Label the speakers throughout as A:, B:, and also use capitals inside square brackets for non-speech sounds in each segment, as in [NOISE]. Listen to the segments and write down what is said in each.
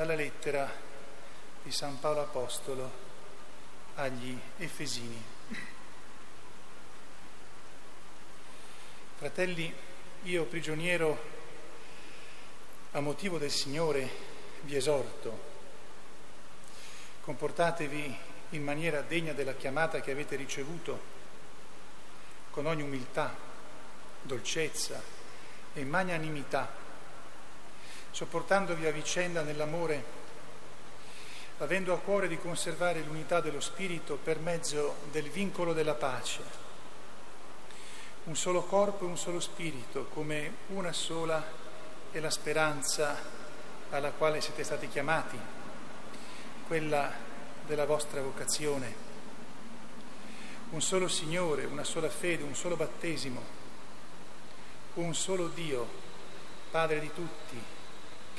A: dalla lettera di San Paolo Apostolo agli Efesini. Fratelli, io prigioniero a motivo del Signore vi esorto, comportatevi in maniera degna della chiamata che avete ricevuto, con ogni umiltà, dolcezza e magnanimità, sopportandovi a vicenda nell'amore, avendo a cuore di conservare l'unità dello Spirito per mezzo del vincolo della pace. Un solo corpo e un solo Spirito, come una sola è la speranza alla quale siete stati chiamati, quella della vostra vocazione. Un solo Signore, una sola fede, un solo battesimo, un solo Dio, Padre di tutti,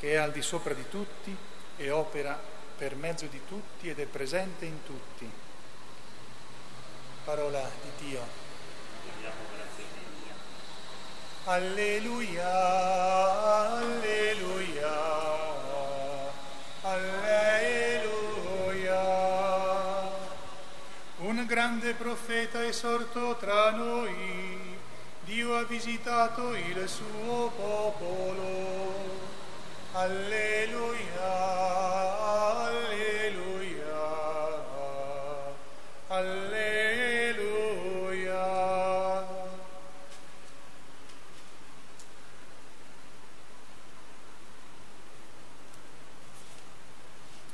A: che è al di sopra di tutti e opera per mezzo di tutti ed è presente in tutti. Parola di Dio. Alleluia, alleluia, alleluia. Un grande profeta è sorto tra noi, Dio ha visitato il suo popolo. Alleluia.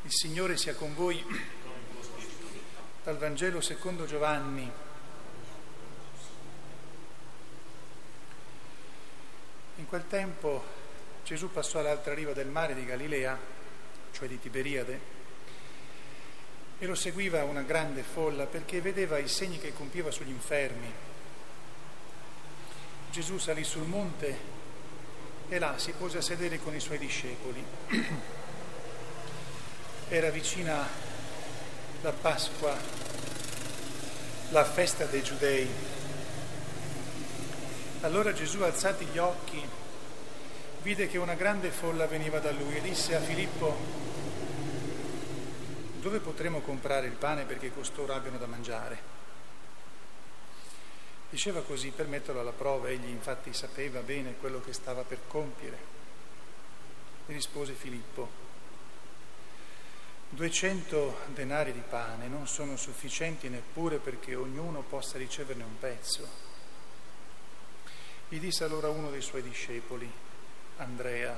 A: Il Signore sia con voi dal Vangelo secondo Giovanni. In quel tempo Gesù passò all'altra riva del mare di Galilea, cioè di Tiberiade, e lo seguiva una grande folla perché vedeva i segni che compiva sugli infermi. Gesù salì sul monte e là si pose a sedere con i suoi discepoli. [CLEARS THROAT] era vicina la Pasqua, la festa dei giudei. Allora Gesù, alzati gli occhi, vide che una grande folla veniva da lui e disse a Filippo, dove potremo comprare il pane perché costoro abbiano da mangiare? Diceva così per metterlo alla prova, egli infatti sapeva bene quello che stava per compiere. E rispose Filippo, 200 denari di pane non sono sufficienti neppure perché ognuno possa riceverne un pezzo. Gli disse allora uno dei suoi discepoli, Andrea,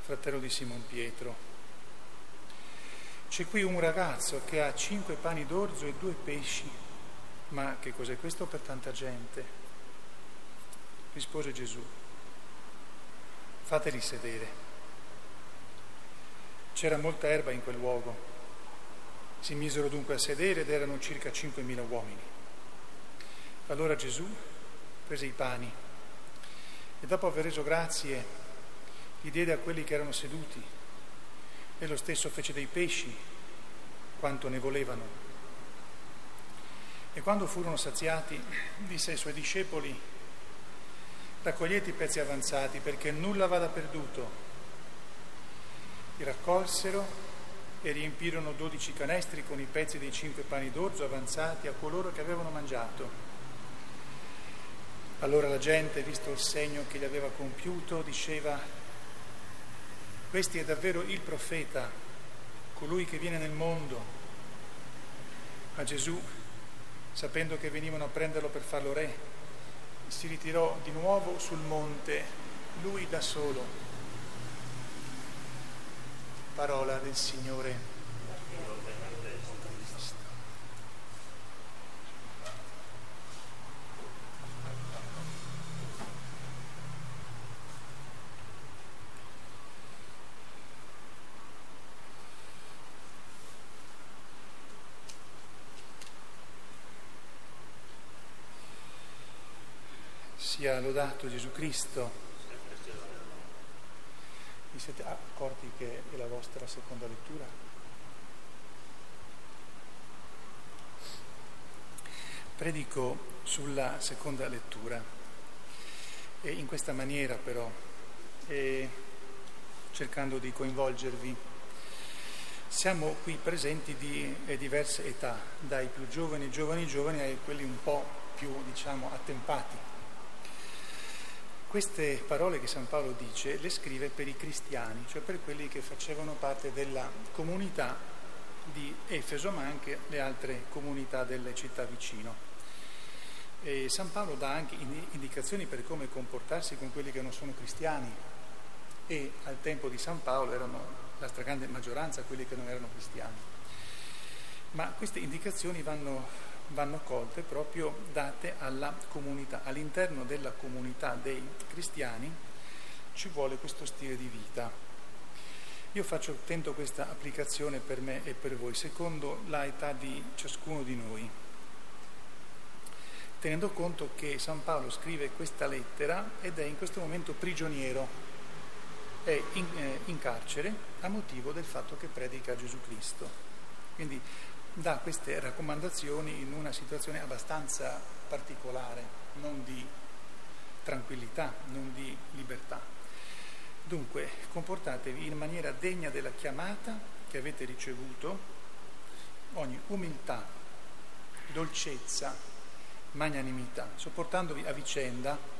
A: fratello di Simon Pietro, c'è qui un ragazzo che ha cinque pani d'orzo e due pesci, ma che cos'è questo per tanta gente? Rispose Gesù, fateli sedere. C'era molta erba in quel luogo. Si misero dunque a sedere ed erano circa 5.000 uomini. Allora Gesù prese i pani e dopo aver reso grazie li diede a quelli che erano seduti e lo stesso fece dei pesci quanto ne volevano. E quando furono saziati disse ai suoi discepoli raccogliete i pezzi avanzati perché nulla vada perduto li raccolsero e riempirono dodici canestri con i pezzi dei cinque pani d'orzo avanzati a coloro che avevano mangiato. Allora la gente, visto il segno che gli aveva compiuto, diceva, questi è davvero il profeta, colui che viene nel mondo. Ma Gesù, sapendo che venivano a prenderlo per farlo re, si ritirò di nuovo sul monte, lui da solo Parola del Signore. Sia lodato Gesù Cristo. Vi siete accorti che è la vostra seconda lettura? Predico sulla seconda lettura e in questa maniera però, cercando di coinvolgervi siamo qui presenti di diverse età, dai più giovani, giovani, giovani, ai quelli un po' più, diciamo, attempati. Queste parole che San Paolo dice le scrive per i cristiani, cioè per quelli che facevano parte della comunità di Efeso, ma anche le altre comunità delle città vicino. E San Paolo dà anche indicazioni per come comportarsi con quelli che non sono cristiani e al tempo di San Paolo erano la stragrande maggioranza quelli che non erano cristiani. Ma queste indicazioni vanno, vanno colte proprio date alla comunità. All'interno della comunità dei cristiani ci vuole questo stile di vita. Io faccio, tento questa applicazione per me e per voi, secondo l'età di ciascuno di noi, tenendo conto che San Paolo scrive questa lettera ed è in questo momento prigioniero è in, eh, in carcere a motivo del fatto che predica Gesù Cristo. Quindi dà queste raccomandazioni in una situazione abbastanza particolare, non di tranquillità, non di libertà. Dunque, comportatevi in maniera degna della chiamata che avete ricevuto, ogni umiltà, dolcezza, magnanimità, sopportandovi a vicenda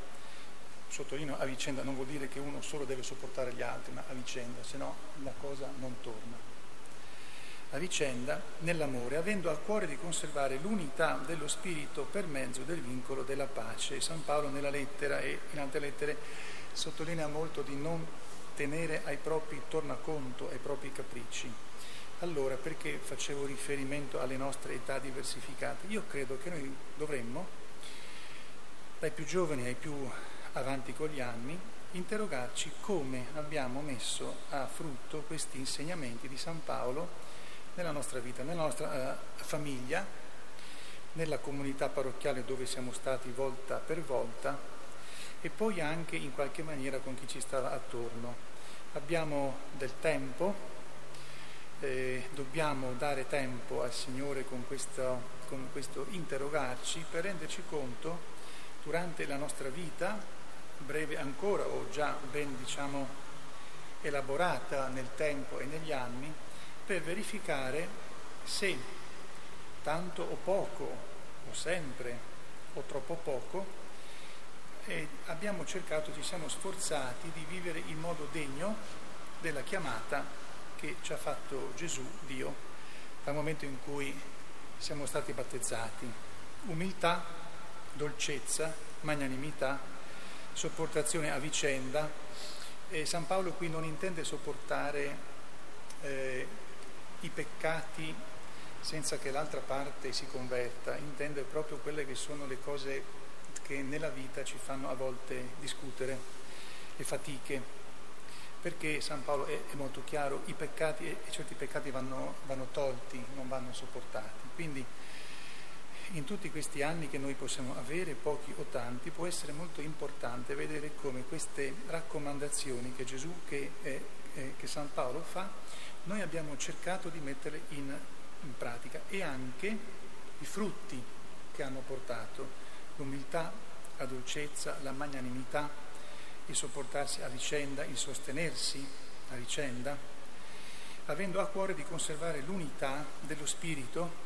A: sottolineo a vicenda, non vuol dire che uno solo deve sopportare gli altri, ma a vicenda, se no la cosa non torna. A vicenda, nell'amore, avendo a cuore di conservare l'unità dello spirito per mezzo del vincolo della pace. San Paolo nella lettera e in altre lettere sottolinea molto di non tenere ai propri tornaconto, ai propri capricci. Allora, perché facevo riferimento alle nostre età diversificate? Io credo che noi dovremmo, dai più giovani ai più avanti con gli anni, interrogarci come abbiamo messo a frutto questi insegnamenti di San Paolo nella nostra vita, nella nostra uh, famiglia, nella comunità parrocchiale dove siamo stati volta per volta e poi anche in qualche maniera con chi ci stava attorno. Abbiamo del tempo, eh, dobbiamo dare tempo al Signore con questo, con questo interrogarci per renderci conto durante la nostra vita breve ancora o già ben diciamo elaborata nel tempo e negli anni per verificare se tanto o poco o sempre o troppo poco e abbiamo cercato, ci siamo sforzati di vivere in modo degno della chiamata che ci ha fatto Gesù, Dio, dal momento in cui siamo stati battezzati. Umiltà, dolcezza, magnanimità, sopportazione a vicenda. E San Paolo qui non intende sopportare eh, i peccati senza che l'altra parte si converta, intende proprio quelle che sono le cose che nella vita ci fanno a volte discutere, le fatiche, perché San Paolo è, è molto chiaro, i peccati e certi peccati vanno, vanno tolti, non vanno sopportati. Quindi in tutti questi anni che noi possiamo avere, pochi o tanti, può essere molto importante vedere come queste raccomandazioni che Gesù, che, eh, che San Paolo fa, noi abbiamo cercato di metterle in, in pratica e anche i frutti che hanno portato, l'umiltà, la dolcezza, la magnanimità, il sopportarsi a vicenda, il sostenersi a vicenda, avendo a cuore di conservare l'unità dello spirito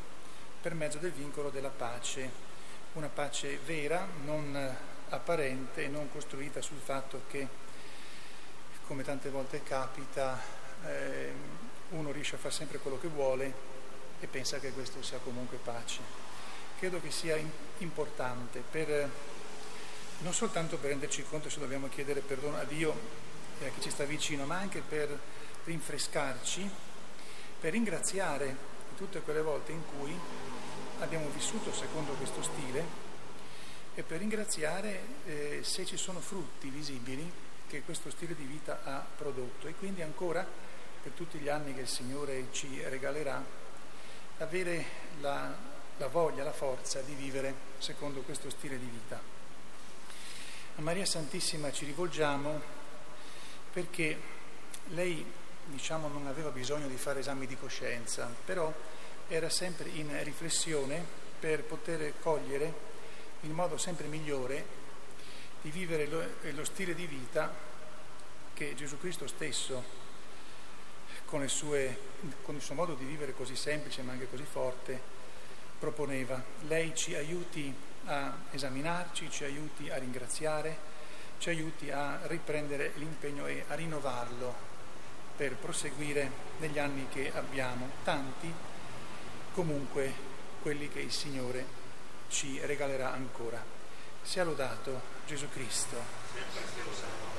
A: per mezzo del vincolo della pace, una pace vera, non apparente non costruita sul fatto che, come tante volte capita, eh, uno riesce a fare sempre quello che vuole e pensa che questo sia comunque pace. Credo che sia importante per, non soltanto per renderci conto se dobbiamo chiedere perdono a Dio e a chi ci sta vicino, ma anche per rinfrescarci, per ringraziare tutte quelle volte in cui abbiamo vissuto secondo questo stile e per ringraziare eh, se ci sono frutti visibili che questo stile di vita ha prodotto e quindi ancora per tutti gli anni che il Signore ci regalerà avere la, la voglia, la forza di vivere secondo questo stile di vita. A Maria Santissima ci rivolgiamo perché lei diciamo non aveva bisogno di fare esami di coscienza, però era sempre in riflessione per poter cogliere il modo sempre migliore di vivere lo, lo stile di vita che Gesù Cristo stesso con, sue, con il suo modo di vivere così semplice ma anche così forte, proponeva. Lei ci aiuti a esaminarci, ci aiuti a ringraziare, ci aiuti a riprendere l'impegno e a rinnovarlo per proseguire negli anni che abbiamo, tanti comunque quelli che il Signore ci regalerà ancora. Sia lodato Gesù Cristo.